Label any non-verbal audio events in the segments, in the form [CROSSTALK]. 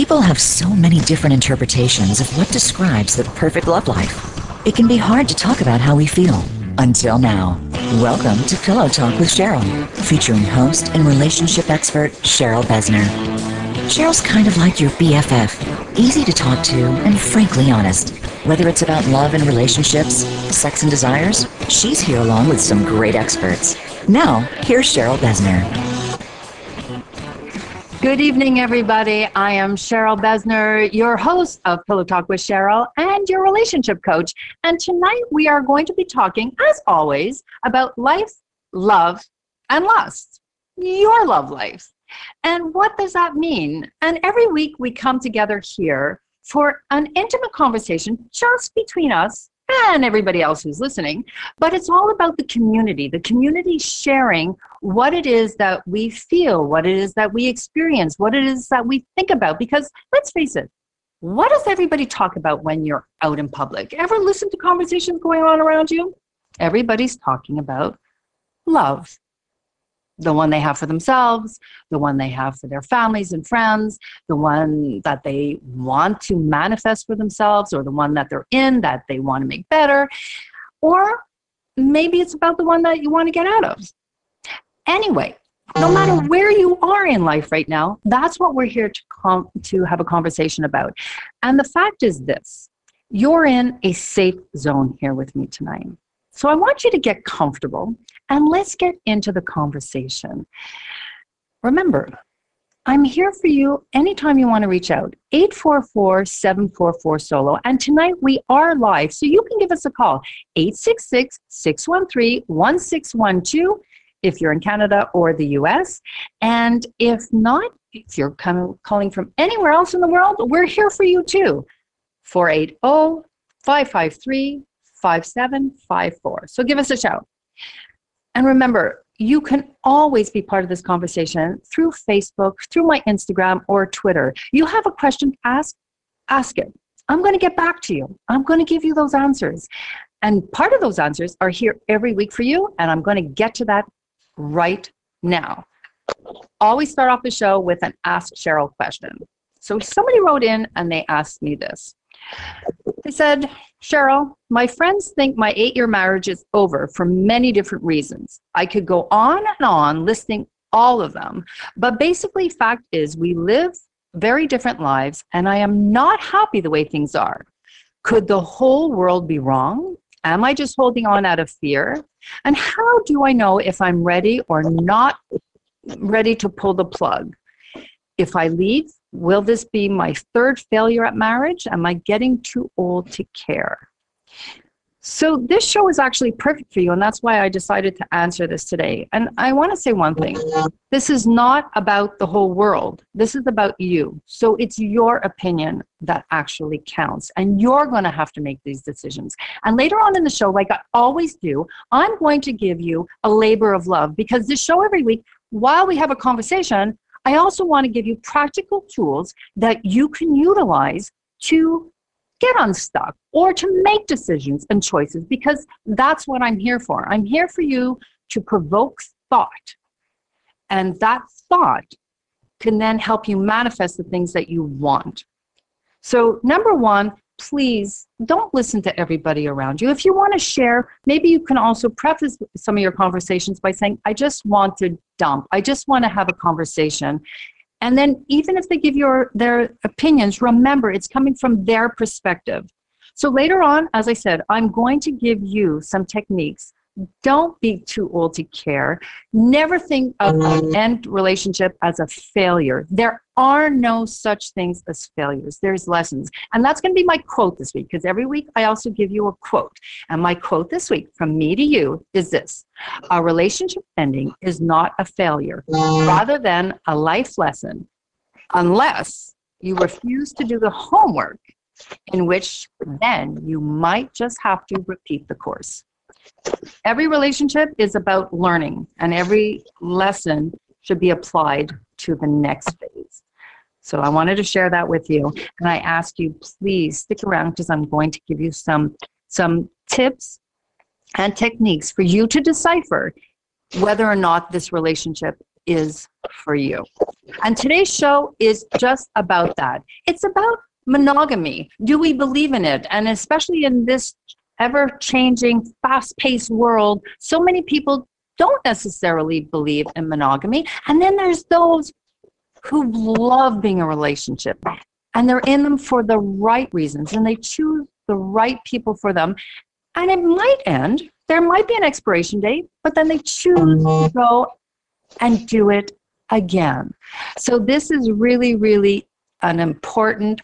People have so many different interpretations of what describes the perfect love life. It can be hard to talk about how we feel. Until now. Welcome to Pillow Talk with Cheryl, featuring host and relationship expert Cheryl Besner. Cheryl's kind of like your BFF, easy to talk to and frankly honest. Whether it's about love and relationships, sex and desires, she's here along with some great experts. Now, here's Cheryl Besner. Good evening, everybody. I am Cheryl Besner, your host of Pillow Talk with Cheryl and your relationship coach. And tonight we are going to be talking, as always, about life, love, and lust. Your love life. And what does that mean? And every week we come together here for an intimate conversation just between us and everybody else who's listening. But it's all about the community, the community sharing what it is that we feel, what it is that we experience, what it is that we think about. Because let's face it, what does everybody talk about when you're out in public? Ever listen to conversations going on around you? Everybody's talking about love the one they have for themselves, the one they have for their families and friends, the one that they want to manifest for themselves, or the one that they're in that they want to make better. Or maybe it's about the one that you want to get out of. Anyway, no matter where you are in life right now, that's what we're here to com- to have a conversation about. And the fact is this, you're in a safe zone here with me tonight. So I want you to get comfortable and let's get into the conversation. Remember, I'm here for you anytime you want to reach out. 844 744 solo. And tonight we are live, so you can give us a call 866 613 1612 if you're in Canada or the US. And if not, if you're calling from anywhere else in the world, we're here for you too. 480 553 5754. So give us a shout. And remember, you can always be part of this conversation through Facebook, through my Instagram or Twitter. You have a question, ask, ask it. I'm going to get back to you. I'm going to give you those answers. And part of those answers are here every week for you, and I'm going to get to that right now. Always start off the show with an Ask Cheryl question. So somebody wrote in and they asked me this. They said, Cheryl, my friends think my eight year marriage is over for many different reasons. I could go on and on listing all of them. But basically, fact is, we live very different lives, and I am not happy the way things are. Could the whole world be wrong? Am I just holding on out of fear? And how do I know if I'm ready or not ready to pull the plug? If I leave, Will this be my third failure at marriage? Am I getting too old to care? So, this show is actually perfect for you, and that's why I decided to answer this today. And I want to say one thing this is not about the whole world, this is about you. So, it's your opinion that actually counts, and you're going to have to make these decisions. And later on in the show, like I always do, I'm going to give you a labor of love because this show every week, while we have a conversation, I also want to give you practical tools that you can utilize to get unstuck or to make decisions and choices because that's what I'm here for. I'm here for you to provoke thought. And that thought can then help you manifest the things that you want. So, number one, please don't listen to everybody around you. If you want to share, maybe you can also preface some of your conversations by saying, I just want to dump. I just want to have a conversation. And then even if they give you their opinions, remember it's coming from their perspective. So later on, as I said, I'm going to give you some techniques don't be too old to care. Never think of an mm. end relationship as a failure. There are no such things as failures. There's lessons. And that's going to be my quote this week because every week I also give you a quote. And my quote this week from me to you is this A relationship ending is not a failure, rather than a life lesson, unless you refuse to do the homework, in which then you might just have to repeat the course. Every relationship is about learning, and every lesson should be applied to the next phase. So I wanted to share that with you, and I ask you please stick around because I'm going to give you some some tips and techniques for you to decipher whether or not this relationship is for you. And today's show is just about that. It's about monogamy. Do we believe in it? And especially in this ever changing, fast paced world, so many people don't necessarily believe in monogamy. And then there's those who love being in a relationship and they're in them for the right reasons and they choose the right people for them. And it might end, there might be an expiration date, but then they choose to go and do it again. So, this is really, really an important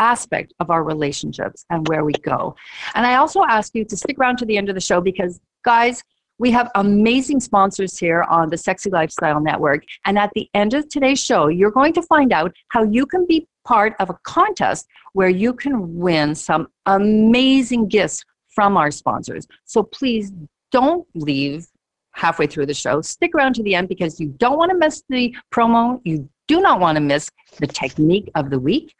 aspect of our relationships and where we go. And I also ask you to stick around to the end of the show because, guys, we have amazing sponsors here on the Sexy Lifestyle Network. And at the end of today's show, you're going to find out how you can be part of a contest where you can win some amazing gifts from our sponsors. So please don't leave halfway through the show. Stick around to the end because you don't want to miss the promo. You do not want to miss the technique of the week.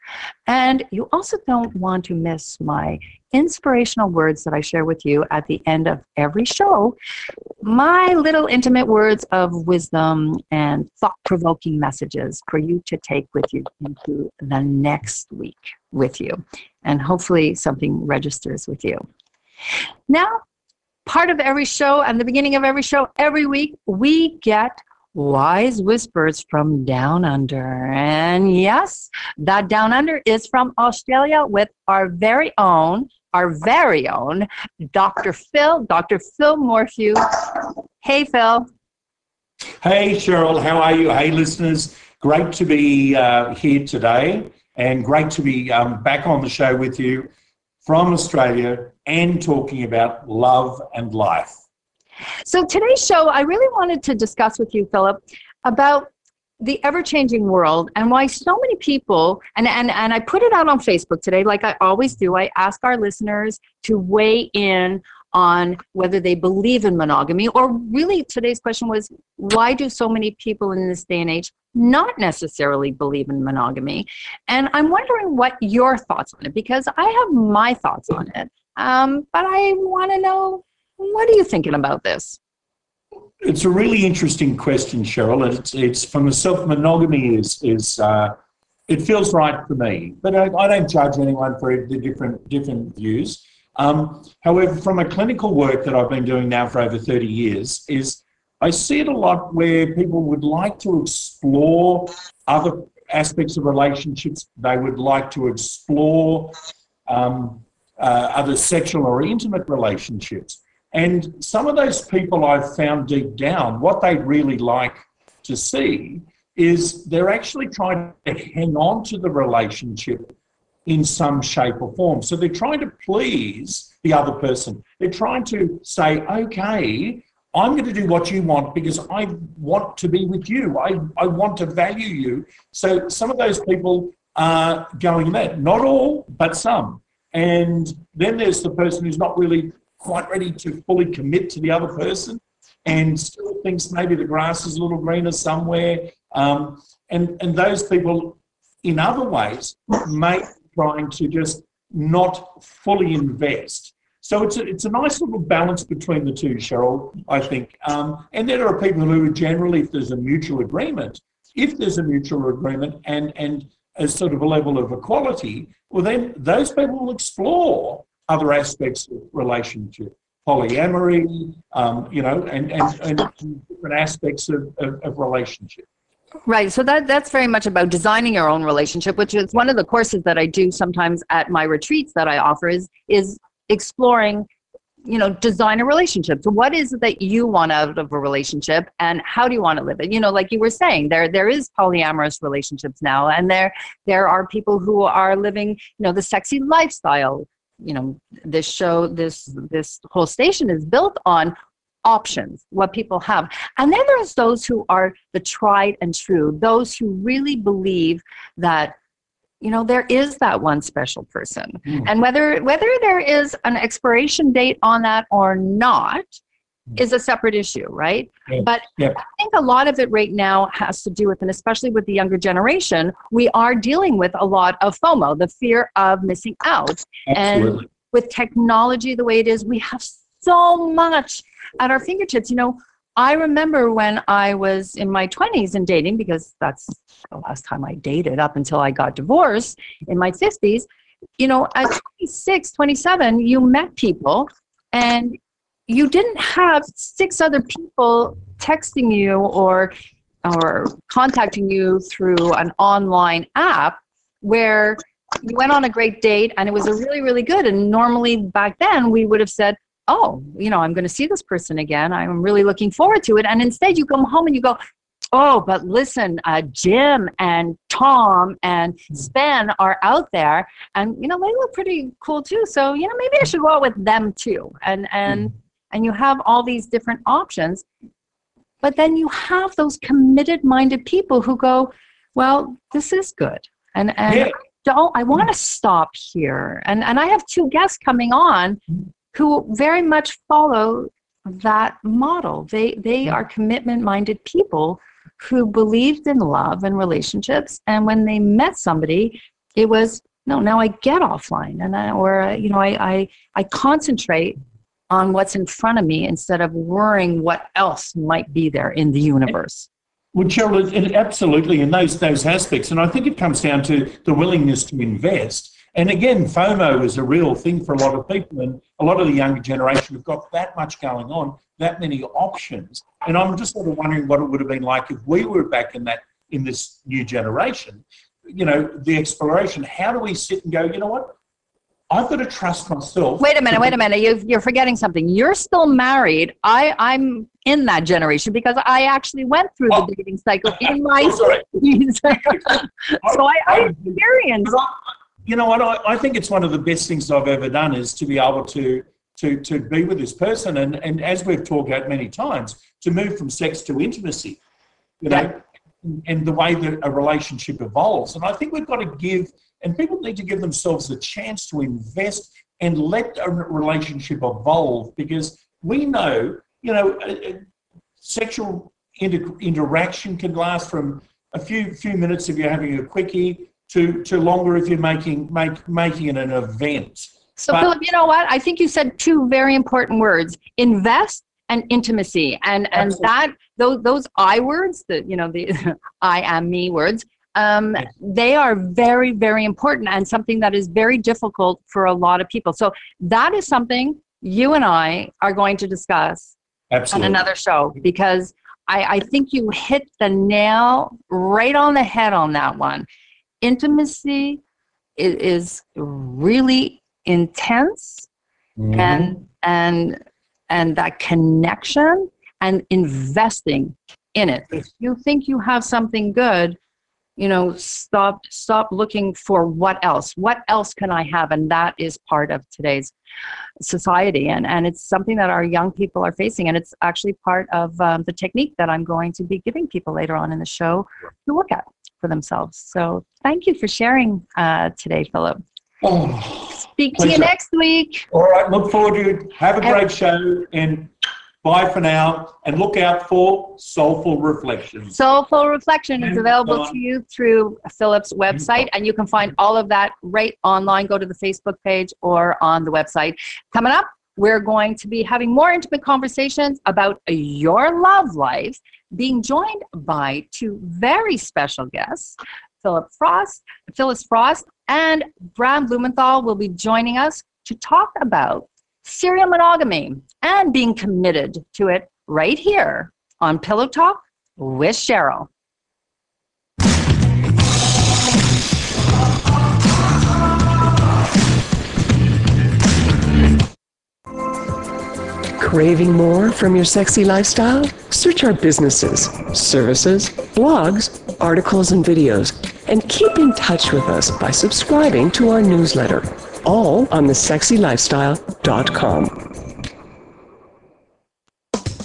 And you also don't want to miss my inspirational words that I share with you at the end of every show. My little intimate words of wisdom and thought provoking messages for you to take with you into the next week with you. And hopefully something registers with you. Now, part of every show and the beginning of every show, every week, we get Wise Whispers from Down Under. And yes, that Down Under is from Australia with our very own, our very own Dr. Phil, Dr. Phil Morphew. Hey, Phil. Hey, Cheryl, how are you? Hey, listeners. Great to be uh, here today and great to be um, back on the show with you from Australia and talking about love and life. So today's show, I really wanted to discuss with you, Philip, about the ever-changing world and why so many people and, and and I put it out on Facebook today like I always do I ask our listeners to weigh in on whether they believe in monogamy or really today's question was why do so many people in this day and age not necessarily believe in monogamy? And I'm wondering what your thoughts on it because I have my thoughts on it um, but I want to know what are you thinking about this? It's a really interesting question, Cheryl. It's, it's for myself, monogamy is, is uh, it feels right for me, but I, I, don't judge anyone for the different, different views. Um, however, from a clinical work that I've been doing now for over 30 years, is I see it a lot where people would like to explore other aspects of relationships. They would like to explore um, uh, other sexual or intimate relationships. And some of those people I've found deep down, what they really like to see is they're actually trying to hang on to the relationship in some shape or form. So they're trying to please the other person. They're trying to say, okay, I'm going to do what you want because I want to be with you. I, I want to value you. So some of those people are going that. Not all, but some. And then there's the person who's not really quite ready to fully commit to the other person and still thinks maybe the grass is a little greener somewhere. Um, and, and those people, in other ways, may be trying to just not fully invest. So it's a, it's a nice little balance between the two, Cheryl, I think. Um, and there are people who are generally, if there's a mutual agreement, if there's a mutual agreement and, and a sort of a level of equality, well, then those people will explore other aspects of relationship, polyamory, um, you know, and, and, and different aspects of, of, of relationship. Right. So that that's very much about designing your own relationship, which is one of the courses that I do sometimes at my retreats that I offer is is exploring you know design a relationship so what is it that you want out of a relationship and how do you want to live it you know like you were saying there there is polyamorous relationships now and there there are people who are living you know the sexy lifestyle you know this show this this whole station is built on options what people have and then there's those who are the tried and true those who really believe that you know there is that one special person mm. and whether whether there is an expiration date on that or not is a separate issue, right? Yeah. But yeah. I think a lot of it right now has to do with, and especially with the younger generation, we are dealing with a lot of FOMO, the fear of missing out. Absolutely. And with technology the way it is, we have so much at our fingertips. You know, I remember when I was in my 20s and dating, because that's the last time I dated up until I got divorced in my 50s. You know, at 26, 27, you met people and you didn't have six other people texting you or or contacting you through an online app where you went on a great date and it was a really really good. And normally back then we would have said oh you know i'm going to see this person again. I'm really looking forward to it. And instead you come home and you go oh but listen uh, jim and tom and sven are out there. And you know they look pretty cool too. So you know maybe i should go out with them too. And and mm. And you have all these different options but then you have those committed minded people who go well this is good and and yeah. don't i want to mm. stop here. And and i have two guests coming on mm. who very much follow that model. They they are commitment minded people who believed in love and relationships and when they met somebody it was no now i get offline and I, or you know I, I i concentrate on what's in front of me instead of worrying what else might be there in the universe well, Cheryl, it, absolutely in those those aspects, and I think it comes down to the willingness to invest. And again, FOMO is a real thing for a lot of people, and a lot of the younger generation have got that much going on, that many options. And I'm just sort of wondering what it would have been like if we were back in that in this new generation. You know, the exploration. How do we sit and go? You know what? I've got to trust myself. Wait a minute, wait a minute. You, you're forgetting something. You're still married. I, I'm in that generation because I actually went through oh. the dating cycle in [LAUGHS] my 60s. [LAUGHS] [LAUGHS] so I, I experienced. You know what? I, I think it's one of the best things I've ever done is to be able to to to be with this person and and as we've talked about many times, to move from sex to intimacy. You know, yeah. and the way that a relationship evolves. And I think we've got to give and people need to give themselves a chance to invest and let a relationship evolve because we know, you know, uh, uh, sexual inter- interaction can last from a few few minutes if you're having a quickie to, to longer if you're making make, making it an event. So, but, Philip, you know what? I think you said two very important words: invest and intimacy, and and absolutely. that those those I words, the you know the [LAUGHS] I am me words, um, they are very, very important and something that is very difficult for a lot of people. So that is something you and I are going to discuss Absolutely. on another show because I, I think you hit the nail right on the head on that one. Intimacy is, is really intense mm-hmm. and and and that connection and investing in it. If you think you have something good, you know stop stop looking for what else? What else can i have? And that is part of today's society. And and it's something that our young people are facing. And it's actually part of um, the technique that i'm going to be giving people later on in the show to look at for themselves. So thank you for sharing uh, today philip. Oh, speak pleasure. to you next week. All right look forward to have a great show and Bye for now, and look out for Soulful Reflections. Soulful Reflection is available to you through Philip's website, and you can find all of that right online. Go to the Facebook page or on the website. Coming up, we're going to be having more intimate conversations about your love life, being joined by two very special guests. Philip Frost, Phyllis Frost, and Bram Blumenthal will be joining us to talk about serial monogamy and being committed to it right here on Pillow Talk with Cheryl. Craving more from your sexy lifestyle? Search our businesses, services, blogs, articles, and videos, and keep in touch with us by subscribing to our newsletter all on thesexylifestyle.com.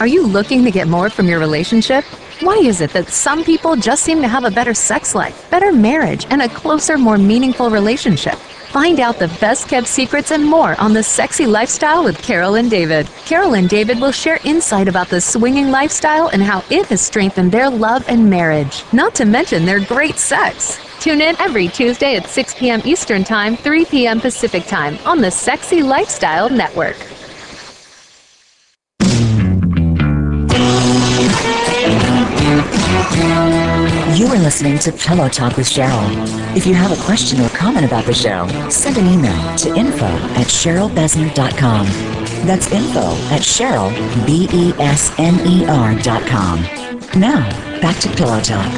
Are you looking to get more from your relationship? Why is it that some people just seem to have a better sex life, better marriage, and a closer, more meaningful relationship? Find out the best kept secrets and more on The Sexy Lifestyle with Carol and David. Carol and David will share insight about the swinging lifestyle and how it has strengthened their love and marriage, not to mention their great sex. Tune in every Tuesday at 6 p.m. Eastern Time, 3 p.m. Pacific Time on the Sexy Lifestyle Network. You are listening to Pillow Talk with Cheryl. If you have a question or comment about the show, send an email to info at cherylbesner.com. That's info at cheryl, B-E-S-N-E-R dot com. Now, back to Pillow Talk.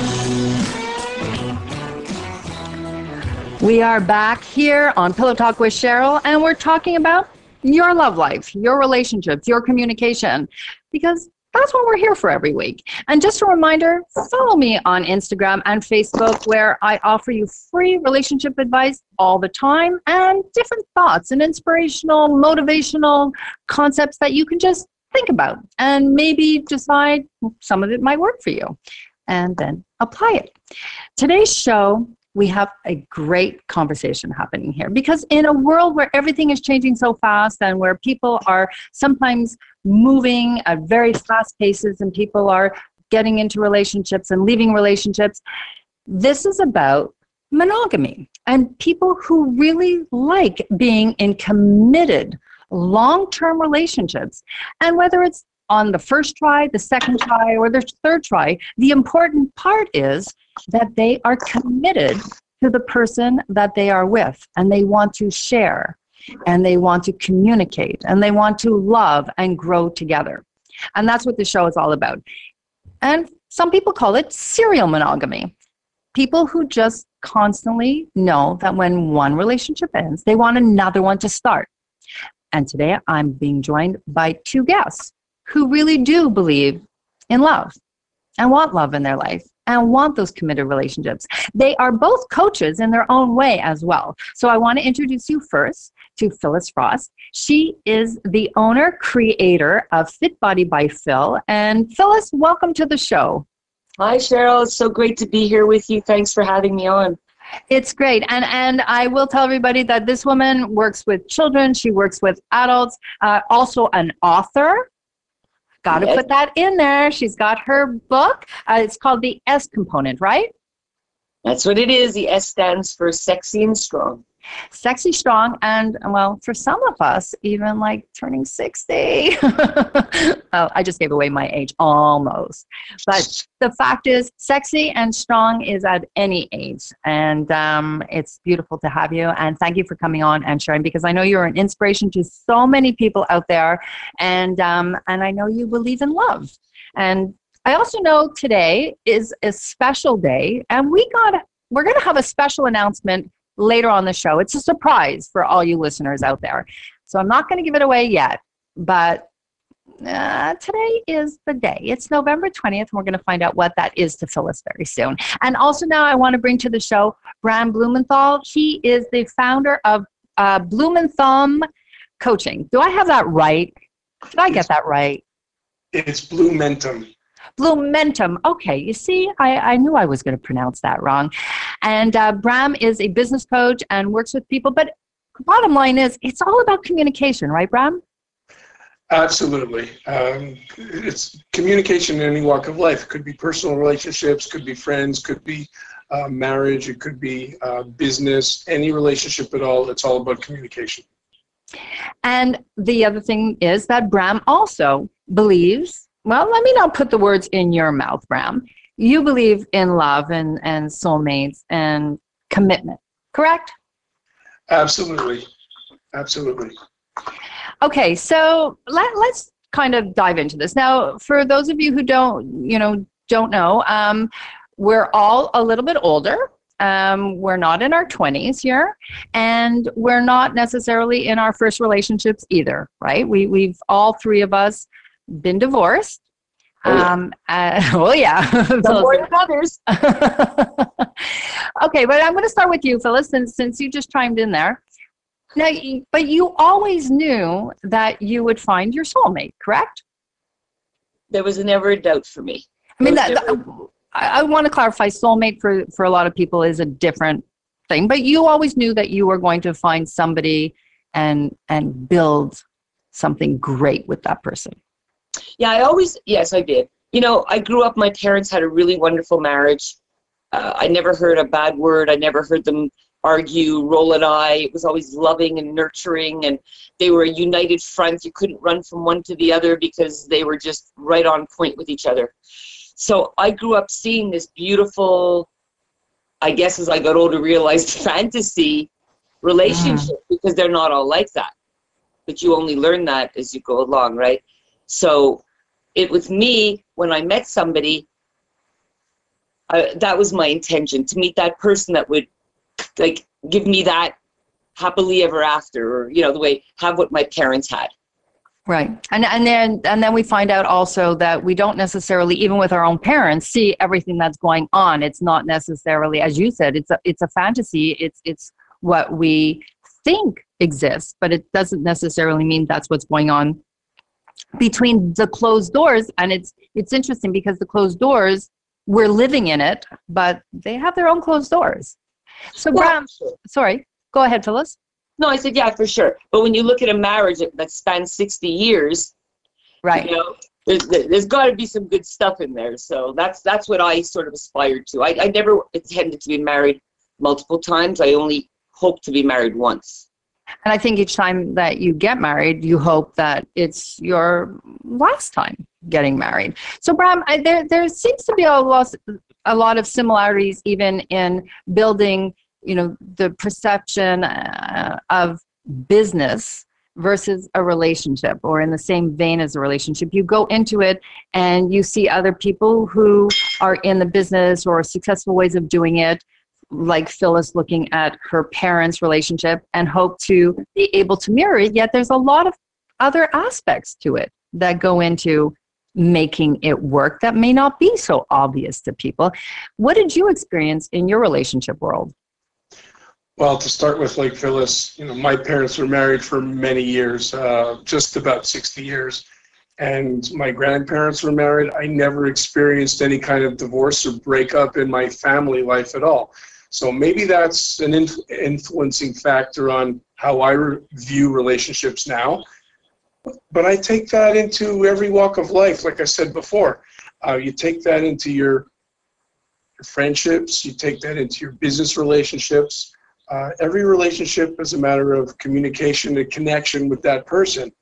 We are back here on Pillow Talk with Cheryl, and we're talking about your love life, your relationships, your communication, because that's what we're here for every week. And just a reminder follow me on Instagram and Facebook, where I offer you free relationship advice all the time and different thoughts and inspirational, motivational concepts that you can just think about and maybe decide some of it might work for you and then apply it. Today's show we have a great conversation happening here because in a world where everything is changing so fast and where people are sometimes moving at very fast paces and people are getting into relationships and leaving relationships. This is about monogamy and people who really like being in committed long-term relationships. And whether it's on the first try the second try or the third try the important part is that they are committed to the person that they are with and they want to share and they want to communicate and they want to love and grow together. And that's what the show is all about. And some people call it serial monogamy. People who just constantly know that when one relationship ends, they want another one to start. And today I'm being joined by two guests who really do believe in love and want love in their life and want those committed relationships. They are both coaches in their own way as well. So I want to introduce you first to Phyllis Frost. She is the owner, creator of Fit Body by Phil. And Phyllis, welcome to the show. Hi, Cheryl. It's so great to be here with you. Thanks for having me on. It's great. And, and I will tell everybody that this woman works with children, she works with adults, uh, also an author. Got to yes. put that in there. She's got her book. Uh, it's called The S Component, right? That's what it is. The S stands for sexy and strong sexy, strong, and well, for some of us, even like turning 60. [LAUGHS] oh, I just gave away my age almost. But the fact is, sexy and strong is at any age. And um, it's beautiful to have you. And thank you for coming on and sharing because I know you're an inspiration to so many people out there. And, um, and I know you believe in love. And I also know today is a special day, and we got we're going to have a special announcement later on the show. It's a surprise for all you listeners out there. So I'm not going to give it away yet, but uh, today is the day. It's November 20th, and we're going to find out what that is to Phyllis very soon. And also, now I want to bring to the show Bram Blumenthal. He is the founder of uh, Blumenthal Coaching. Do I have that right? Did I get that right? It's Blumentum. Blumentum. Okay, you see, I, I knew I was going to pronounce that wrong. And uh, Bram is a business coach and works with people. But bottom line is, it's all about communication, right, Bram? Absolutely. Um, it's communication in any walk of life. It could be personal relationships, could be friends, could be uh, marriage, it could be uh, business, any relationship at all. It's all about communication. And the other thing is that Bram also believes well, let me not put the words in your mouth, Bram. You believe in love and, and soulmates and commitment, correct? Absolutely. Absolutely. Okay, so let, let's kind of dive into this. Now, for those of you who don't, you know, don't know, um, we're all a little bit older. Um, we're not in our 20s here, and we're not necessarily in our first relationships either, right? We, we've all three of us been divorced. Oh, yeah. Um, uh, [LAUGHS] oh, yeah. [LAUGHS] Some more than others. [LAUGHS] okay, but I'm going to start with you, Phyllis, since, since you just chimed in there. Now, but you always knew that you would find your soulmate, correct? There was never a doubt for me. I mean, that, that- I, I want to clarify. Soulmate for for a lot of people is a different thing, but you always knew that you were going to find somebody and and build something great with that person. Yeah, I always, yes, I did. You know, I grew up, my parents had a really wonderful marriage. Uh, I never heard a bad word. I never heard them argue, roll an eye. It was always loving and nurturing, and they were a united front. You couldn't run from one to the other because they were just right on point with each other. So I grew up seeing this beautiful, I guess as I got older, realized [LAUGHS] fantasy relationship because they're not all like that. But you only learn that as you go along, right? So it was me when I met somebody. I, that was my intention to meet that person that would like give me that happily ever after, or you know, the way have what my parents had. Right. And and then and then we find out also that we don't necessarily even with our own parents see everything that's going on. It's not necessarily as you said it's a it's a fantasy. It's it's what we think exists, but it doesn't necessarily mean that's what's going on between the closed doors and it's it's interesting because the closed doors we're living in it, but they have their own closed doors. So Bram, sure. sorry. Go ahead, Phyllis. No, I said yeah for sure. But when you look at a marriage that, that spans sixty years, Right. you know, there's, there's got to be some good stuff in there. So that's that's what I sort of aspired to. I, I never intended to be married multiple times. I only hoped to be married once. And I think each time that you get married, you hope that it's your last time getting married. So, Bram, I, there there seems to be a lot a lot of similarities even in building, you know, the perception uh, of business versus a relationship or in the same vein as a relationship you go into it and you see other people who are in the business or successful ways of doing it like Phyllis looking at her parents' relationship and hope to be able to mirror it. Yet there's a lot of other aspects to it that go into making it work that may not be so obvious to people. What did you experience in your relationship world? Well, to start with, like Phyllis, you know, my parents were married for many years, uh, just about 60 years. And my grandparents were married. I never experienced any kind of divorce or breakup in my family life at all. So maybe that's an inf- influencing factor on how I re- view relationships now. But I take that into every walk of life, like I said before. Uh, you take that into your, your friendships, you take that into your business relationships uh, every relationship is a matter of communication and connection with that person.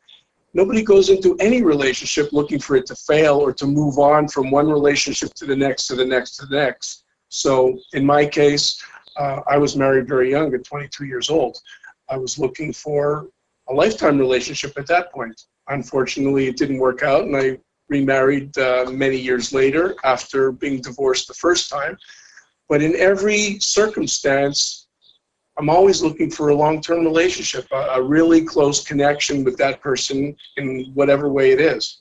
Nobody goes into any relationship looking for it to fail or to move on from one relationship to the next, to the next, to the next. So, in my case, uh, I was married very young at 22 years old. I was looking for a lifetime relationship at that point. Unfortunately, it didn't work out, and I remarried uh, many years later after being divorced the first time. But in every circumstance, I'm always looking for a long-term relationship, a, a really close connection with that person in whatever way it is.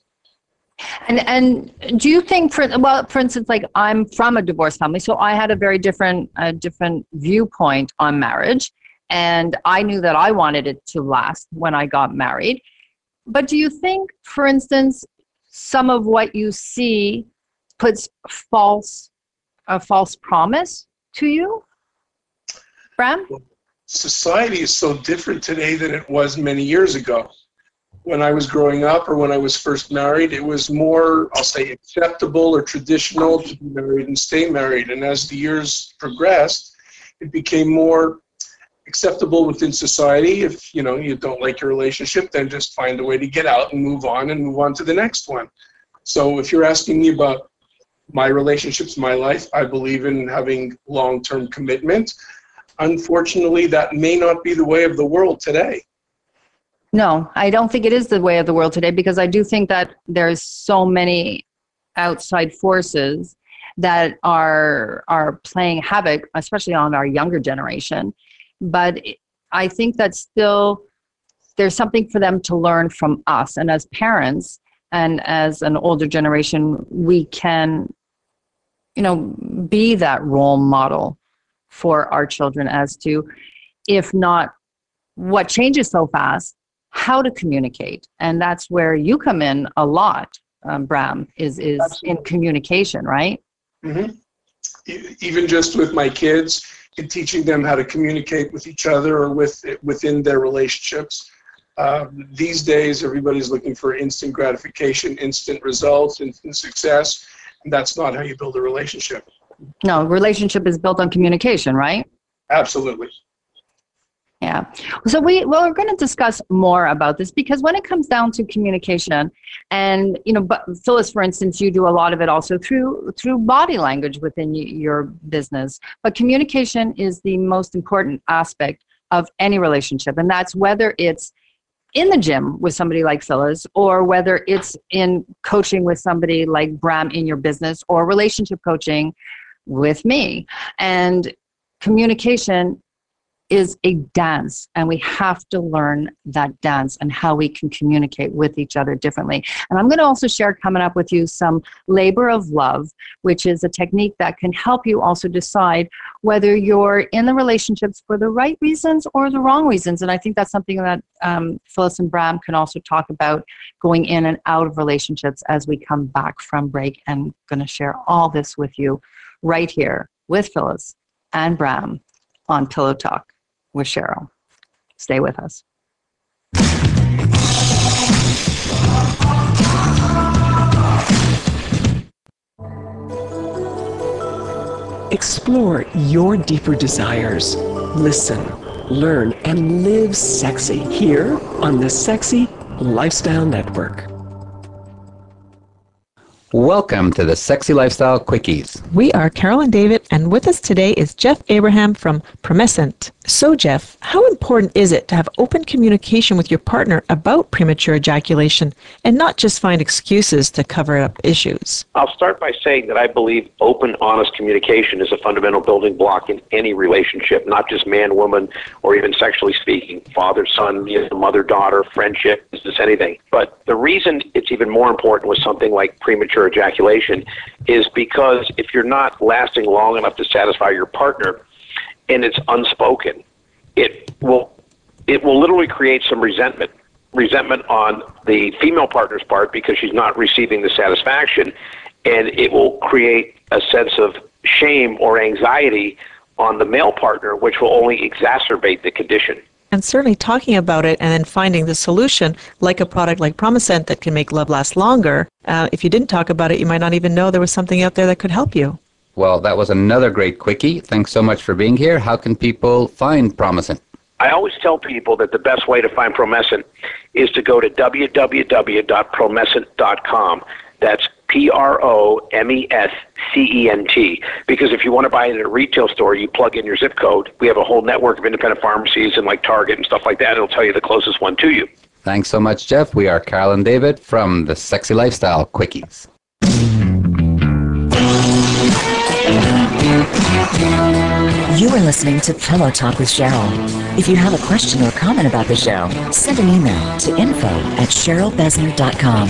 And and do you think for well, for instance, like I'm from a divorced family, so I had a very different different viewpoint on marriage, and I knew that I wanted it to last when I got married. But do you think, for instance, some of what you see puts false a false promise to you, Bram? Society is so different today than it was many years ago. When I was growing up or when I was first married, it was more, I'll say, acceptable or traditional to be married and stay married. And as the years progressed, it became more acceptable within society. If you know you don't like your relationship, then just find a way to get out and move on and move on to the next one. So if you're asking me about my relationships, my life, I believe in having long-term commitment. Unfortunately, that may not be the way of the world today. No, I don't think it is the way of the world today because I do think that there's so many outside forces that are are playing havoc, especially on our younger generation. But I think that still there's something for them to learn from us, and as parents and as an older generation, we can, you know, be that role model for our children as to, if not what changes so fast, how to communicate, and that's where you come in a lot, um, Bram. Is is Absolutely. in communication, right? hmm Even just with my kids, in teaching them how to communicate with each other or with within their relationships. Uh, these days, everybody's looking for instant gratification, instant results, instant success, and that's not how you build a relationship. No, relationship is built on communication, right? Absolutely. Yeah. So we well we're going to discuss more about this because when it comes down to communication and you know but Phyllis for instance you do a lot of it also through through body language within your business but communication is the most important aspect of any relationship and that's whether it's in the gym with somebody like Phyllis or whether it's in coaching with somebody like Bram in your business or relationship coaching with me and communication is a dance and we have to learn that dance and how we can communicate with each other differently. And i'm going to also share coming up with you some labor of love which is a technique that can help you also decide whether you're in the relationships for the right reasons or the wrong reasons. And i think that's something that um, phyllis and bram can also talk about going in and out of relationships as we come back from break. And going to share all this with you right here with phyllis and bram on pillow talk with Cheryl. Stay with us. Explore your deeper desires. Listen, learn, and live sexy here on the Sexy Lifestyle Network. Welcome to the Sexy Lifestyle Quickies. We are Carol and David, and with us today is Jeff Abraham from Promescent. So, Jeff, how important is it to have open communication with your partner about premature ejaculation and not just find excuses to cover up issues? I'll start by saying that I believe open, honest communication is a fundamental building block in any relationship, not just man woman or even sexually speaking, father son, you know, mother daughter, friendship, business, anything. But the reason it's even more important with something like premature ejaculation is because if you're not lasting long enough to satisfy your partner and it's unspoken, it will it will literally create some resentment resentment on the female partner's part because she's not receiving the satisfaction and it will create a sense of shame or anxiety on the male partner which will only exacerbate the condition And certainly talking about it and then finding the solution, like a product like Promescent that can make love last longer. Uh, if you didn't talk about it, you might not even know there was something out there that could help you. Well, that was another great quickie. Thanks so much for being here. How can people find Promescent? I always tell people that the best way to find Promescent is to go to www.promescent.com. That's P R O M E S C E N T. Because if you want to buy it at a retail store, you plug in your zip code. We have a whole network of independent pharmacies and like Target and stuff like that. It'll tell you the closest one to you. Thanks so much, Jeff. We are Carol and David from the Sexy Lifestyle Quickies. You are listening to Pillow Talk with Cheryl. If you have a question or comment about the show, send an email to info at cherylbesner.com.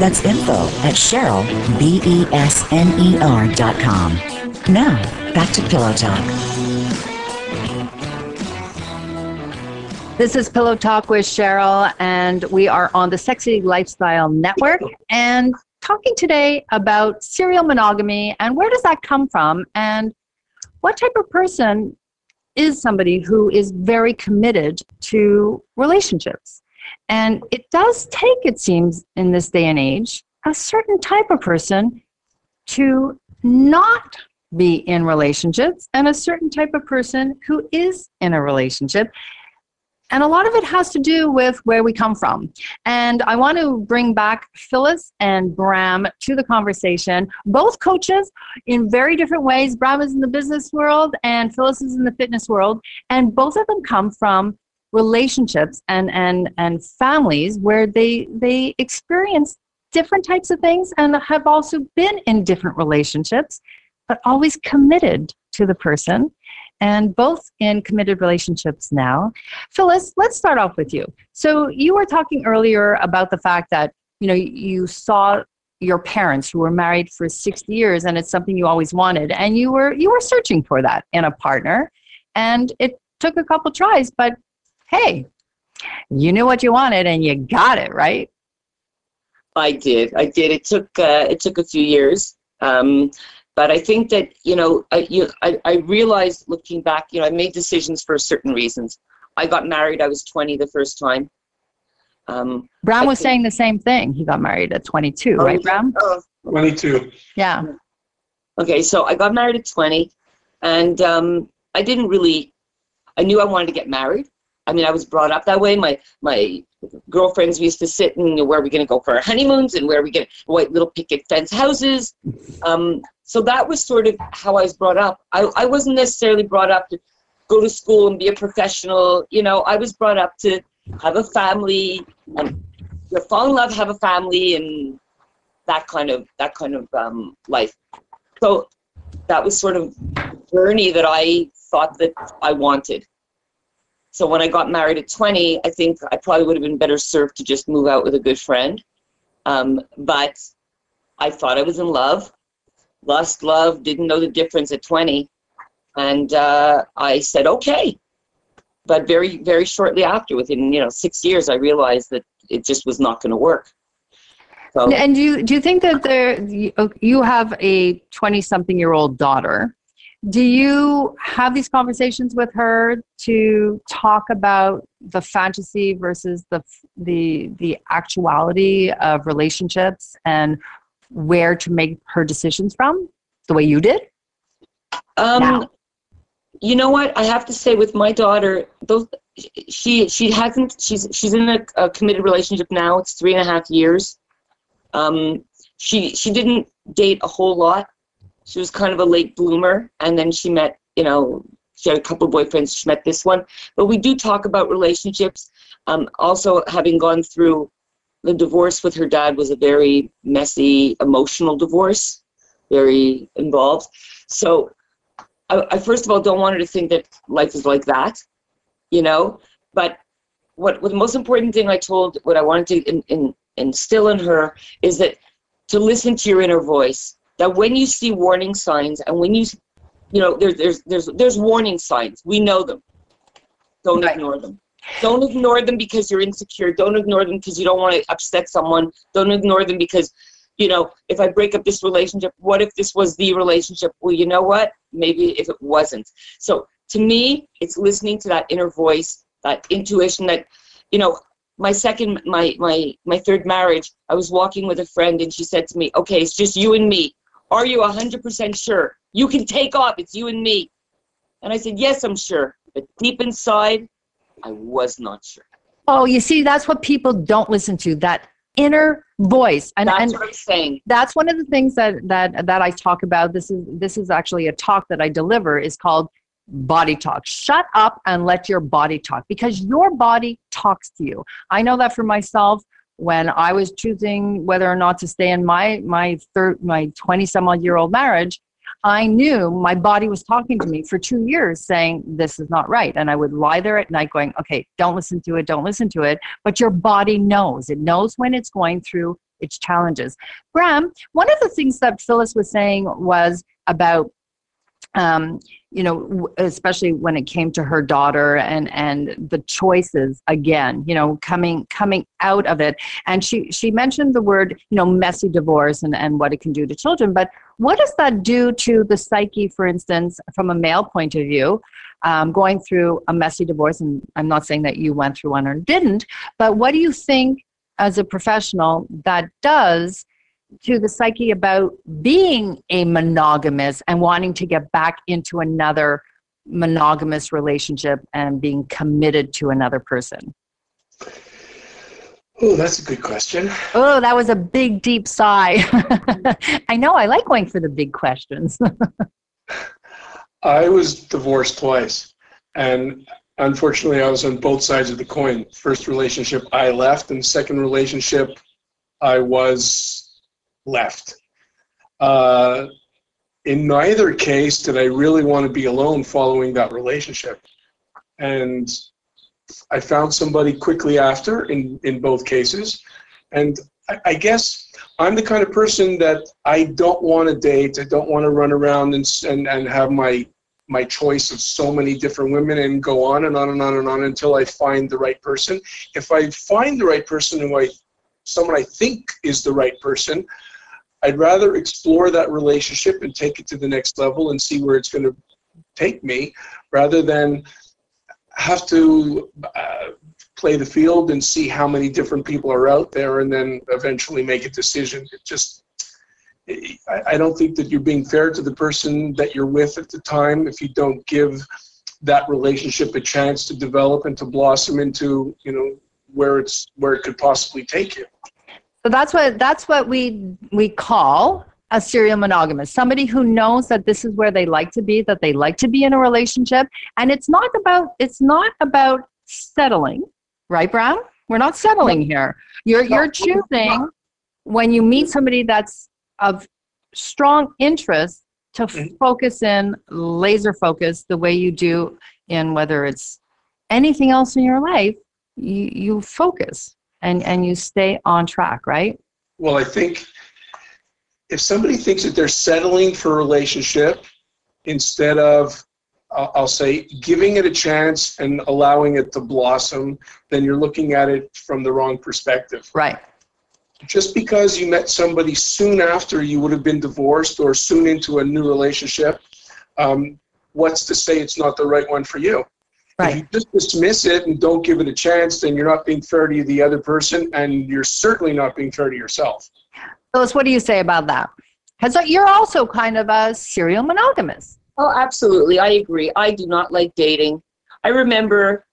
That's info at cheryl, B-E-S-N-E-R dot com. Now, back to Pillow Talk. This is Pillow Talk with Cheryl, and we are on the Sexy Lifestyle Network and talking today about serial monogamy and where does that come from and what type of person is somebody who is very committed to relationships. And it does take, it seems, in this day and age, a certain type of person to not be in relationships and a certain type of person who is in a relationship. And a lot of it has to do with where we come from. And I want to bring back Phyllis and Bram to the conversation. Both coaches in very different ways. Bram is in the business world and Phyllis is in the fitness world. And both of them come from relationships and and and families where they they experience different types of things and have also been in different relationships but always committed to the person and both in committed relationships now phyllis let's start off with you so you were talking earlier about the fact that you know you saw your parents who were married for 60 years and it's something you always wanted and you were you were searching for that in a partner and it took a couple tries but hey you knew what you wanted and you got it right I did. I did. It took uh, it took a few years, um, but I think that you know I, you, I I realized looking back, you know, I made decisions for certain reasons. I got married. I was 20 the first time. Um, Bram was think- saying the same thing. He got married at 22, Oh, right, yeah. Bram? Oh, 22. Yeah. Okay, so I got married at 20, and um, I didn't really. I knew I wanted to get married. I mean, I was brought up that way. My my girlfriends we used to sit and where are we going to go for our honeymoons and where are we going white little picket fence houses. Um, so that was sort of how I was brought up. I, I wasn't necessarily brought up to go to school and be a professional. You know, I was brought up to have a family and you fall in love, have a family, and that kind of that kind of um, life. So that was sort of journey that I thought that I wanted. So when I got married at 20, I think I probably would have been better served to just move out with a good friend. Um, but I thought I was in love, lust, love, didn't know the difference at 20. And uh, I said, okay. But very, very shortly after, within, you know, six years, I realized that it just was not going to work. So, And do you, do you think that there you- you have a 20 something year old daughter? Do you have these conversations with her to talk about the fantasy versus the the the actuality of relationships and where to make her decisions from the way you did? Um, now? you know what? I have to say, with my daughter, those she she hasn't. She's she's in a, a committed relationship now. It's three and a half years. Um, she she didn't date a whole lot. She was kind of a late bloomer, and then she met. You know, she had a couple boyfriends. She met this one, but we do talk about relationships. Um, also, having gone through the divorce with her dad was a very messy, emotional divorce, very involved. So I, I first of all don't want her to think that life is like that, you know. But what, what the most important thing I told, what I wanted to in, in, instill in her is that to listen to your inner voice. That when you see warning signs and when you, you know, there's there's there's there's warning signs. We know them. Don't Right. ignore them. Don't ignore them because you're insecure. Don't ignore them because you don't want to upset someone. Don't ignore them because you know, if I break up this relationship, what if this was the relationship? Well, you know what? Maybe if it wasn't. So to me, it's listening to that inner voice, that intuition that, you know, my second, my, my, my third marriage, I was walking with a friend and she said to me, okay, it's just you and me. Are you 100% sure? You can take off. It's you and me. And I said, yes, I'm sure. But deep inside, I was not sure. Oh, you see, that's what people don't listen to. That inner voice. And, That's and what I'm saying. that's one of the things that that that I talk about. This is this is actually a talk that I deliver is called body talk. Shut up and let your body talk because your body talks to you. I know that for myself when I was choosing whether or not to stay in my my third my 20 some odd year old marriage, I knew my body was talking to me for 2 years saying this is not right and I would lie there at night going, "Okay, don't listen to it, don't listen to it." But your body knows. It knows when it's going through its challenges. Bram, one of the things that Phyllis was saying was about, um, you know, especially when it came to her daughter and and the choices again, you know, coming coming out of it. And she she mentioned the word, you know, messy divorce and and what it can do to children. But what does that do to the psyche, for instance, from a male point of view? Um, going through a messy divorce, and I'm not saying that you went through one or didn't, but what do you think as a professional that does to the psyche about being a monogamous and wanting to get back into another monogamous relationship and being committed to another person? Oh, that's a good question. Oh, that was a big, deep sigh. [LAUGHS] I know, I like going for the big questions. [LAUGHS] I was divorced twice, and unfortunately, I was on both sides of the coin. First relationship, I left, and second relationship, I was left. Uh, in neither case did I really want to be alone following that relationship. And I found somebody quickly after in, in both cases. And I, I guess I'm the kind of person that I don't want to date. I don't want to run around and, and, and have my my choice of so many different women and go on and on and on and on until I find the right person. If I find the right person who I someone I think is the right person, I'd rather explore that relationship and take it to the next level and see where it's going to take me rather than have to uh, play the field and see how many different people are out there and then eventually make a decision. It just, I, don't think that you're being fair to the person that you're with at the time if you don't give that relationship a chance to develop and to blossom into, you know, where it's where it could possibly take you. So that's what that's what we we call a serial monogamous somebody who knows that this is where they like to be that they like to be in a relationship. And it's not about it's not about settling right Bram? We're not settling here. You're you're choosing when you meet somebody that's of strong interest to mm-hmm. focus in laser focus the way you do in whether it's anything else in your life you, you focus and and you stay on track right well i think if somebody thinks that they're settling for a relationship instead of I'll say giving it a chance and allowing it to blossom, then you're looking at it from the wrong perspective. Right. Just because you met somebody soon after you would have been divorced or soon into a new relationship, um, what's to say it's not the right one for you? Right. If you just dismiss it and don't give it a chance, then you're not being fair to the other person, and you're certainly not being fair to yourself. Phyllis, what do you say about that? Because you're also kind of a serial monogamous. Oh, absolutely. I agree. I do not like dating. I remember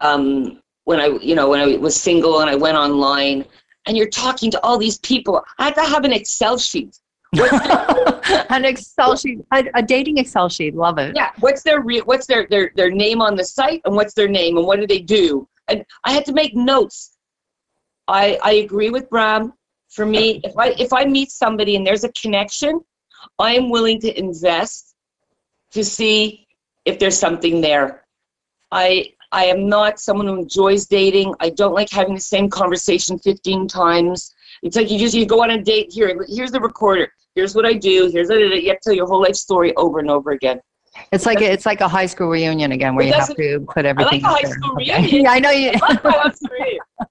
um, when I, you know, when I was single and I went online, and you're talking to all these people. I had to have an Excel sheet. [LAUGHS] an Excel sheet, a, a, dating Excel sheet. Love it. Yeah. What's their re- What's their, their their name on the site, and what's their name, and what do they do? And I had to make notes. I I agree with Bram for me, if I if I meet somebody and there's a connection, I am willing to invest to see if there's something there. I I am not someone who enjoys dating. I don't like having the same conversation 15 times. It's like you just you go on a date here. Here's the recorder. Here's what I do. Here's what I do. You have to tell your whole life story over and over again. It's like it's like a high school reunion again, where you have to put everything. [LAUGHS] I like a high school okay. reunion. yeah, [LAUGHS] I know you.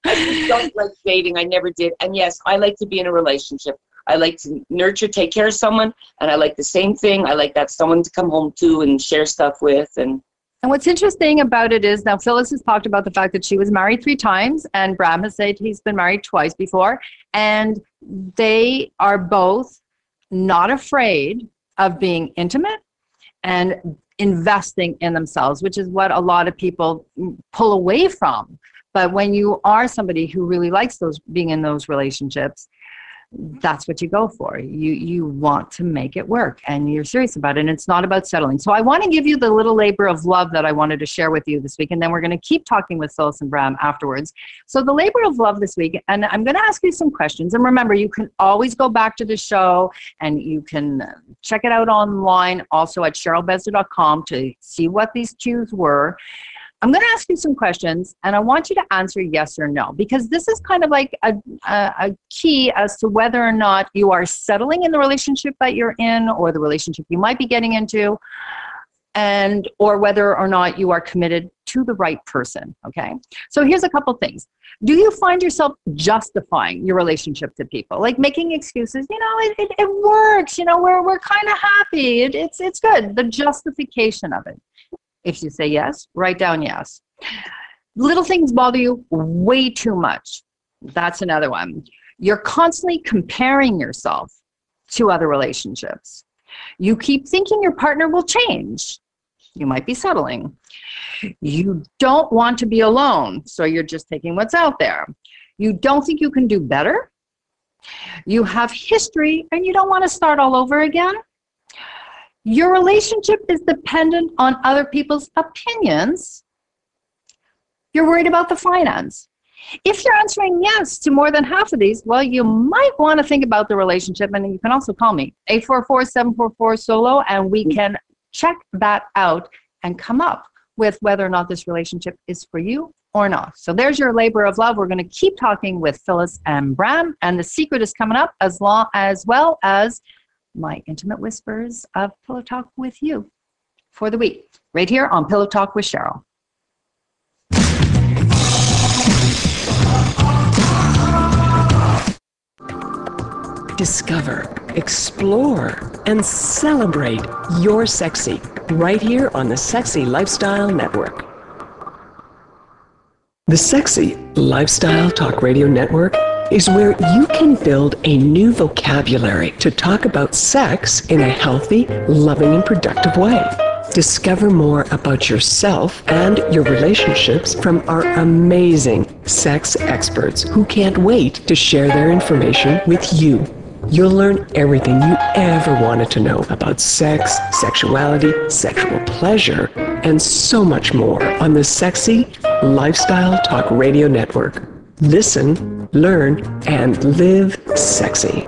I don't like dating. I never did. And yes, I like to be in a relationship. I like to nurture, take care of someone, and I like the same thing. I like that someone to come home to and share stuff with, and and what's interesting about it is now Phyllis has talked about the fact that she was married three times, and Bram has said he's been married twice before, and they are both not afraid of being intimate and investing in themselves, which is what a lot of people pull away from. But when you are somebody who really likes those being in those relationships, that's what you go for. You you want to make it work and you're serious about it and it's not about settling. So I want to give you the little labor of love that I wanted to share with you this week and then we're going to keep talking with Phyllis and Bram afterwards. So the labor of love this week and I'm going to ask you some questions and remember you can always go back to the show and you can check it out online also at cherylbesner.com to see what these cues were. I'm going to ask you some questions and I want you to answer yes or no because this is kind of like a, a, key as to whether or not you are settling in the relationship that you're in or the relationship you might be getting into and or whether or not you are committed to the right person okay? So here's a couple things. Do you find yourself justifying your relationship to people? Like making excuses you know it, it, it works you know we're, we're kind of happy it, it's it's good the justification of it if you say yes, write down yes. Little things bother you way too much. That's another one. You're constantly comparing yourself to other relationships. You keep thinking your partner will change. You might be settling. You don't want to be alone, so you're just taking what's out there. You don't think you can do better. You have history and you don't want to start all over again. Your relationship is dependent on other people's opinions. You're worried about the finance. If you're answering yes to more than half of these, well, you might want to think about the relationship. And you can also call me 844 744 solo, and we mm. can check that out and come up with whether or not this relationship is for you or not. So there's your labor of love. We're going to keep talking with Phyllis and Bram, and the secret is coming up as long as well as my intimate whispers of Pillow Talk with you for the week, right here on Pillow Talk with Cheryl. Discover, explore, and celebrate your sexy right here on the Sexy Lifestyle Network. The Sexy Lifestyle Talk Radio Network is where you can build a new vocabulary to talk about sex in a healthy, loving, and productive way. Discover more about yourself and your relationships from our amazing sex experts who can't wait to share their information with you. You'll learn everything you ever wanted to know about sex, sexuality, sexual pleasure, and so much more on the Sexy Lifestyle Talk Radio Network. Listen, learn, and live sexy.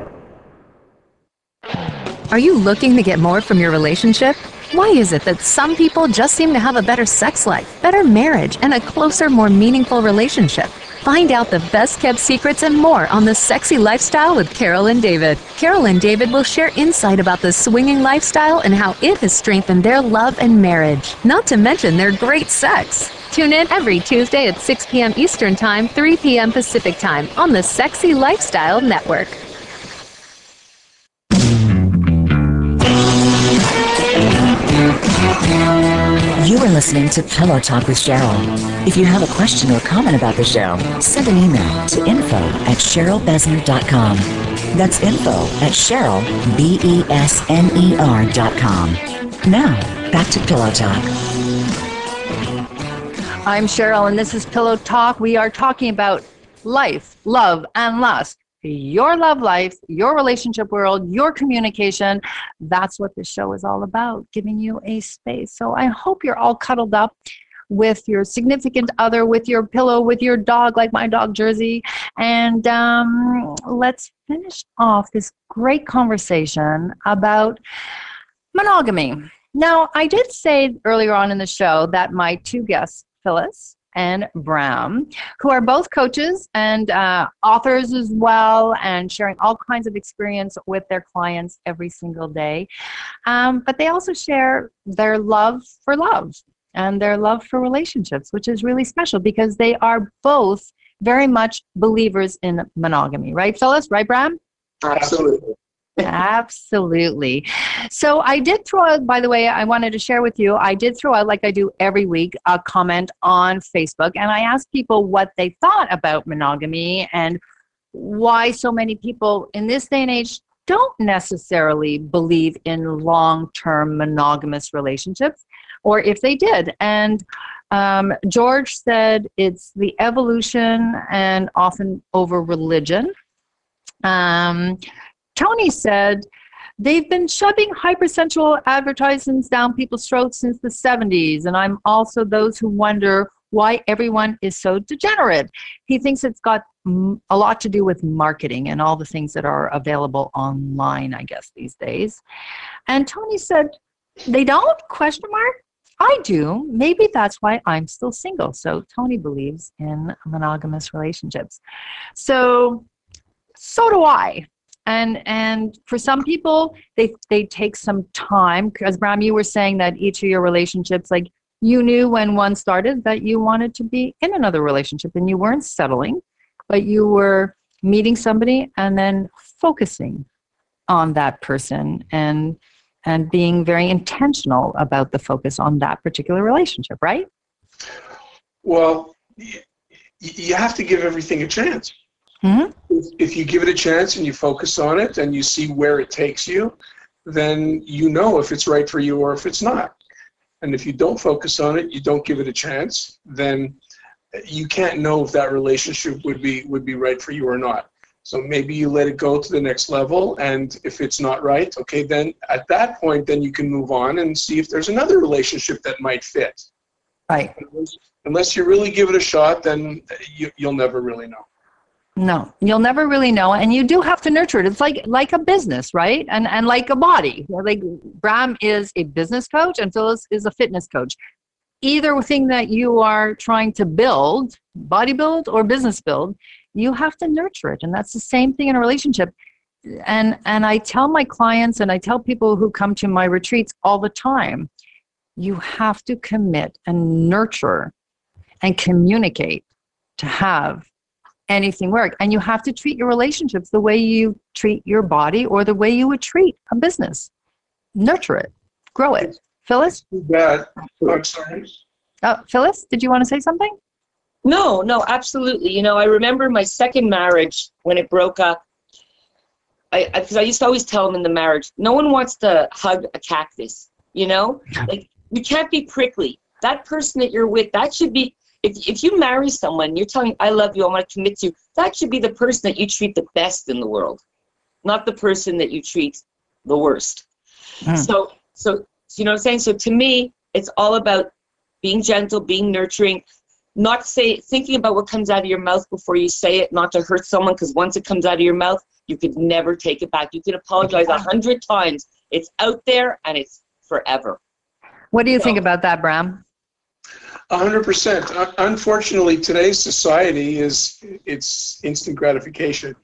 Are you looking to get more from your relationship? Why is it that some people just seem to have a better sex life, better marriage, and a closer, more meaningful relationship? Find out the best kept secrets and more on the sexy lifestyle with Carol and David. Carol and David will share insight about the swinging lifestyle and how it has strengthened their love and marriage, not to mention their great sex. Tune in every Tuesday at 6 p.m. Eastern Time, 3 p.m. Pacific Time on the Sexy Lifestyle Network. You are listening to Pillow Talk with Cheryl. If you have a question or comment about the show, send an email to info at cherylbesner.com. That's info at cheryl, B-E-S-N-E-R dot com. Now, back to Pillow Talk. I'm Cheryl, and this is Pillow Talk. We are talking about life, love, and lust. Your love life, your relationship world, your communication. That's what this show is all about, giving you a space. So I hope you're all cuddled up with your significant other, with your pillow, with your dog, like my dog Jersey. And um, let's finish off this great conversation about monogamy. Now, I did say earlier on in the show that my two guests, Phyllis and Bram, who are both coaches and uh, authors as well, and sharing all kinds of experience with their clients every single day. Um, but they also share their love for love and their love for relationships, which is really special because they are both very much believers in monogamy, right, Phyllis? Right, Bram? Absolutely. Absolutely. So I did throw out, by the way, I wanted to share with you, I did throw out, like I do every week, a comment on Facebook, and I asked people what they thought about monogamy and why so many people in this day and age don't necessarily believe in long term monogamous relationships, or if they did. And um, George said it's the evolution and often over religion. Um, Tony said they've been shoving hypersensual advertisements down people's throats since the 70s, and I'm also those who wonder why everyone is so degenerate. He thinks it's got a lot to do with marketing and all the things that are available online, I guess, these days. And Tony said, they don't? Question mark. I do. Maybe that's why I'm still single. So Tony believes in monogamous relationships. So so do I and and for some people they they take some time. Because Bram you were saying that each of your relationships like you knew when one started that you wanted to be in another relationship and you weren't settling but you were meeting somebody and then focusing on that person and and being very intentional about the focus on that particular relationship right? Well you have to give everything a chance Mm-hmm. If, if you give it a chance and you focus on it and you see where it takes you, then you know if it's right for you or if it's not. And if you don't focus on it, you don't give it a chance, then you can't know if that relationship would be would be right for you or not. So maybe you let it go to the next level, and if it's not right, okay, then at that point, then you can move on and see if there's another relationship that might fit. Right. unless you really give it a shot, then you, you'll never really know. No, you'll never really know, and you do have to nurture it. It's like like a business, right? And and like a body. Like Bram is a business coach, and Phyllis is a fitness coach. Either thing that you are trying to build, body build or business build, you have to nurture it, and that's the same thing in a relationship. And and I tell my clients, and I tell people who come to my retreats all the time, you have to commit and nurture and communicate to have anything work. And you have to treat your relationships the way you treat your body or the way you would treat a business. Nurture it, grow it. Phyllis? Yeah, I'm. Uh, Phyllis, did you want to say something? No, no, absolutely. You know, I remember my second marriage when it broke up. I because I, I, used to always tell them in the marriage, no one wants to hug a cactus. You know, like you can't be prickly. That person that you're with, that should be if, if you marry someone, you're telling, I love you, I want to commit to you, that should be the person that you treat the best in the world, not the person that you treat the worst. Mm. So, so, you know what I'm saying? So to me, it's all about being gentle, being nurturing, not say, thinking about what comes out of your mouth before you say it, not to hurt someone, because once it comes out of your mouth, you could never take it back. You can apologize a hundred times. It's out there and it's forever. What do you so, think about that, Bram? Hundred percent. Unfortunately, today's society is it's instant gratification.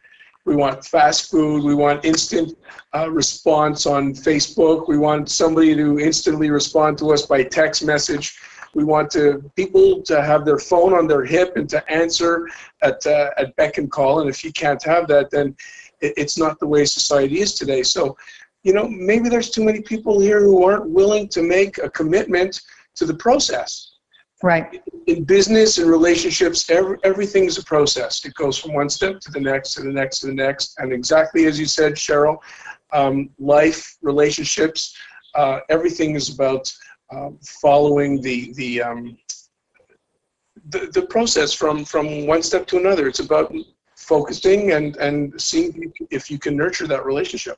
We want fast food. We want instant uh, response on Facebook. We want somebody to instantly respond to us by text message. We want to people to have their phone on their hip and to answer at uh, at beck and call. And if you can't have that, then it, it's not the way society is today. So, you know, maybe there's too many people here who aren't willing to make a commitment to the process Right. In business and relationships, every, everything is a process. It goes from one step to the next, to the next, to the next. And exactly as you said, Cheryl, um, life, relationships, uh, everything is about uh, following the the, um, the the process from from one step to another. It's about focusing and and seeing if you can nurture that relationship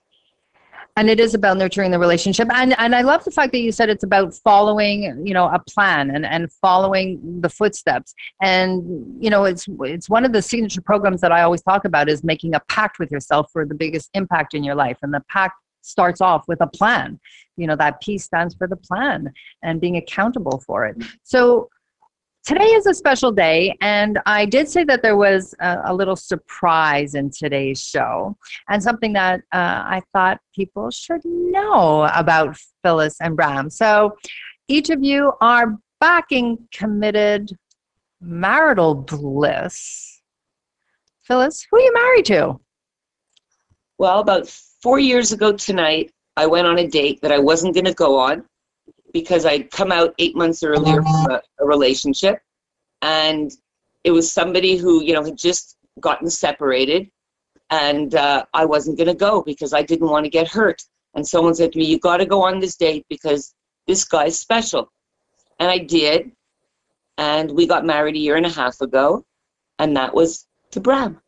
and it is about nurturing the relationship. And and i love the fact that you said it's about following you know a plan and and following the footsteps. And you know it's it's one of the signature programs that i always talk about is making a pact with yourself for the biggest impact in your life. And the pact starts off with a plan. You know that p stands for the plan and being accountable for it. So today is a special day, and I did say that there was a, a little surprise in today's show, and something that uh, I thought people should know about Phyllis and Bram. So, each of you are backing committed marital bliss. Phyllis, who are you married to? Well, about four years ago tonight, I went on a date that I wasn't going to go on because I'd come out eight months earlier from a, a relationship, and it was somebody who you know had just gotten separated, and uh, I wasn't going to go because I didn't want to get hurt. And someone said to me, "You got to go on this date because this guy's special," and I did, and we got married a year and a half ago, and that was to Bram.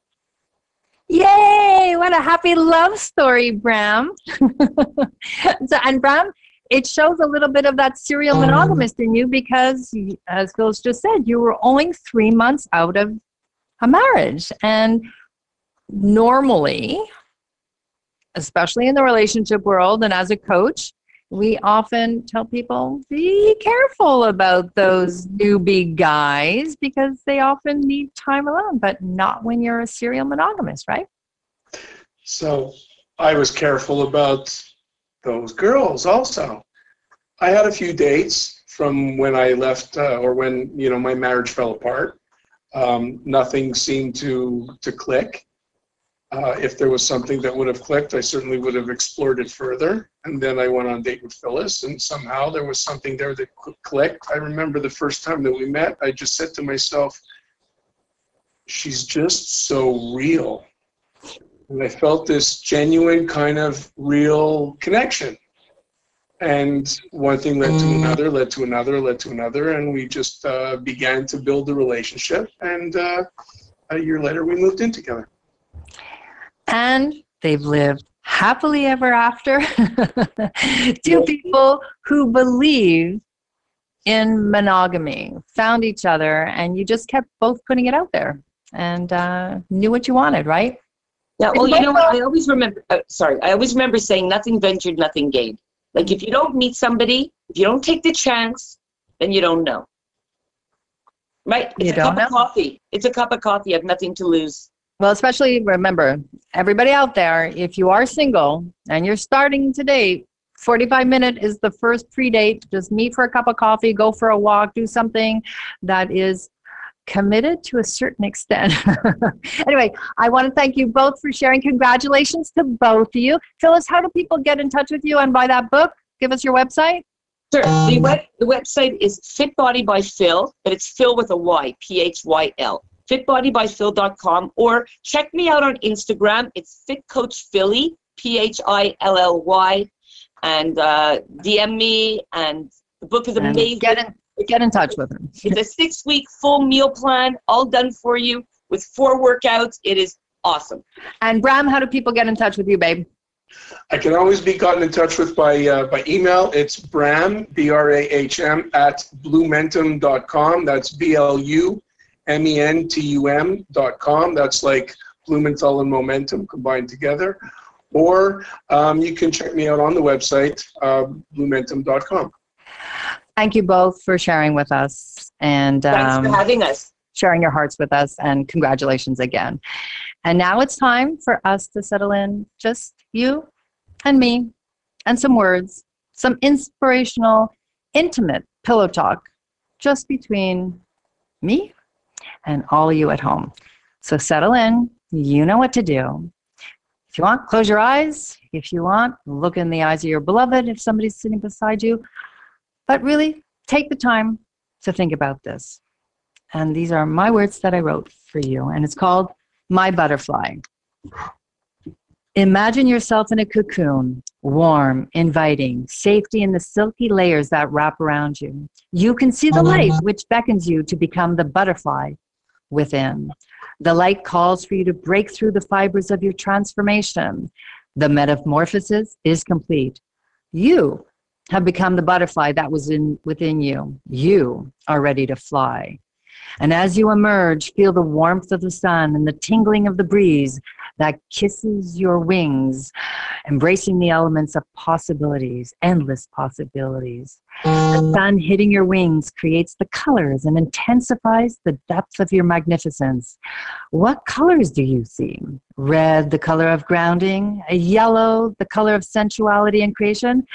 Yay! What a happy love story, Bram. [LAUGHS] so, and Bram, it shows a little bit of that serial um, monogamist in you because, as Phyllis just said, you were only three months out of a marriage. And normally, especially in the relationship world and as a coach, we often tell people be careful about those newbie guys because they often need time alone, but not when you're a serial monogamist, right? So I was careful about those girls also. I had a few dates from when I left uh, or when you know my marriage fell apart. Um, nothing seemed to to click. Uh, if there was something that would have clicked, I certainly would have explored it further. And then I went on date with Phyllis, and somehow there was something there that clicked. I remember the first time that we met, I just said to myself, "She's just so real." And I felt this genuine kind of real connection. And one thing led to mm. another, led to another, led to another, and we just uh, began to build the relationship. And uh, a year later, we moved in together. And they've lived happily ever after. [LAUGHS] Two people who believe in monogamy, found each other, and you just kept both putting it out there and uh, knew what you wanted, right? Yeah, well, you know what? I always remember, uh, sorry, I always remember saying nothing ventured, nothing gained. Like if you don't meet somebody, if you don't take the chance, then you don't know. Right? It's You a don't cup know. of coffee. It's a cup of coffee. You have nothing to lose. Well, especially remember, everybody out there, if you are single and you're starting to date, 45 minute is the first pre-date. Just meet for a cup of coffee, go for a walk, do something that is committed to a certain extent. [LAUGHS] anyway, I want to thank you both for sharing. Congratulations to both of you. Phyllis, how do people get in touch with you and buy that book? Give us your website. Sure. The, web, the website is Fit Body by Phil, but it's Phil with a Y, P H Y L. Fitbodybyphyl.com or check me out on Instagram. It's Fit Coach Philly, P H I L L Y, and uh, DM me. And the book is amazing. Get in, get in touch with them. It's a six week full meal plan, all done for you with four workouts. It is awesome. And Bram, how do people get in touch with you, babe? I can always be gotten in touch with by uh, by email. It's Bram B R A H M at blumentum.com. That's B L U M E N T U M dot com. That's like Blumenthal and Momentum combined together. Or um, you can check me out on the website, uh, blumentum.com. Thank you both for sharing with us and Thanks um, for having us. sharing your hearts with us. And congratulations again. And now it's time for us to settle in, just you and me, and some words, some inspirational, intimate pillow talk just between me and all of you at home. So settle in. You know what to do. If you want, close your eyes. If you want, look in the eyes of your beloved if somebody's sitting beside you. But really, take the time to think about this. And these are my words that I wrote for you. And it's called My Butterfly. Imagine yourself in a cocoon, warm, inviting, safety in the silky layers that wrap around you. You can see the light which beckons you to become the butterfly within. The light calls for you to break through the fibers of your transformation. The metamorphosis is complete. You have become the butterfly that was in within you. You are ready to fly. And as you emerge, feel the warmth of the sun and the tingling of the breeze that kisses your wings, embracing the elements of possibilities, endless possibilities. The sun hitting your wings creates the colors and intensifies the depth of your magnificence. What colors do you see? Red, the color of grounding, a yellow, the color of sensuality and creation,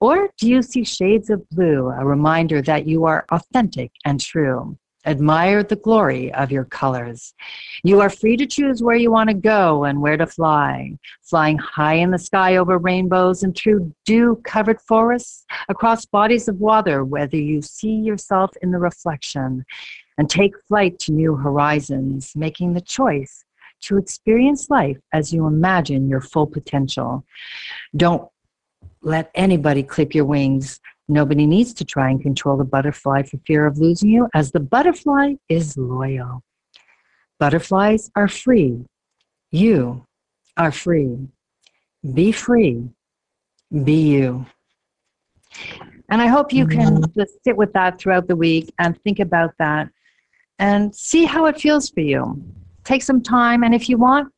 or do you see shades of blue, a reminder that you are authentic and true? Admire the glory of your colors. You are free to choose where you want to go and where to fly, flying high in the sky over rainbows and through dew covered forests, across bodies of water, whether you see yourself in the reflection, and take flight to new horizons, making the choice to experience life as you imagine your full potential. Don't let anybody clip your wings. Nobody needs to try and control the butterfly for fear of losing you, as the butterfly is loyal. Butterflies are free. You are free. Be free. Be you. And I hope you can mm-hmm. just sit with that throughout the week and think about that and see how it feels for you. Take some time, and if you want,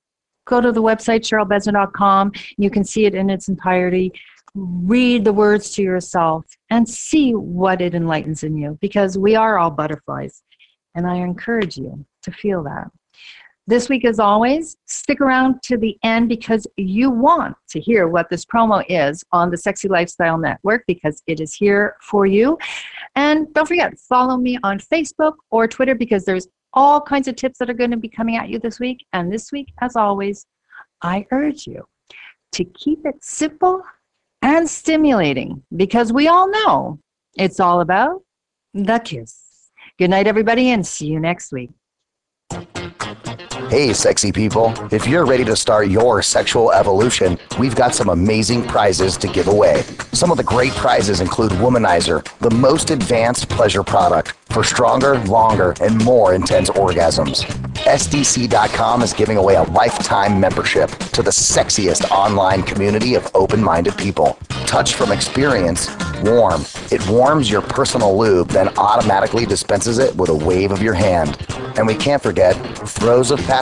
go to the website cherylbesner.com. You can see it in its entirety read the words to yourself and see what it enlightens in you because we are all butterflies. And I encourage you to feel that. This week, as always, stick around to the end because you want to hear what this promo is on the Sexy Lifestyle Network because it is here for you. And don't forget, follow me on Facebook or Twitter because there's all kinds of tips that are going to be coming at you this week. And this week, as always, I urge you to keep it simple and stimulating because we all know it's all about the kiss. Good night, everybody, and see you next week. Hey, sexy people. If you're ready to start your sexual evolution, we've got some amazing prizes to give away. Some of the great prizes include Womanizer, the most advanced pleasure product for stronger, longer, and more intense orgasms. SDC.com is giving away a lifetime membership to the sexiest online community of open minded people. Touch from experience, warm. It warms your personal lube, then automatically dispenses it with a wave of your hand. And we can't forget Throes of Passion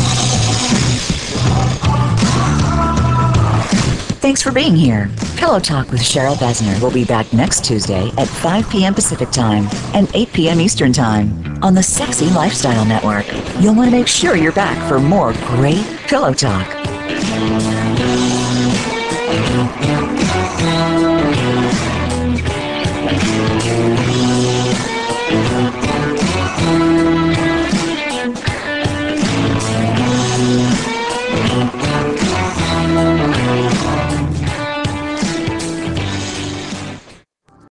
Thanks for being here. Pillow Talk with Cheryl Besner will be back next Tuesday at 5 p.m. Pacific Time and 8 p.m. Eastern Time on the Sexy Lifestyle Network. You'll want to make sure you're back for more great Pillow Talk.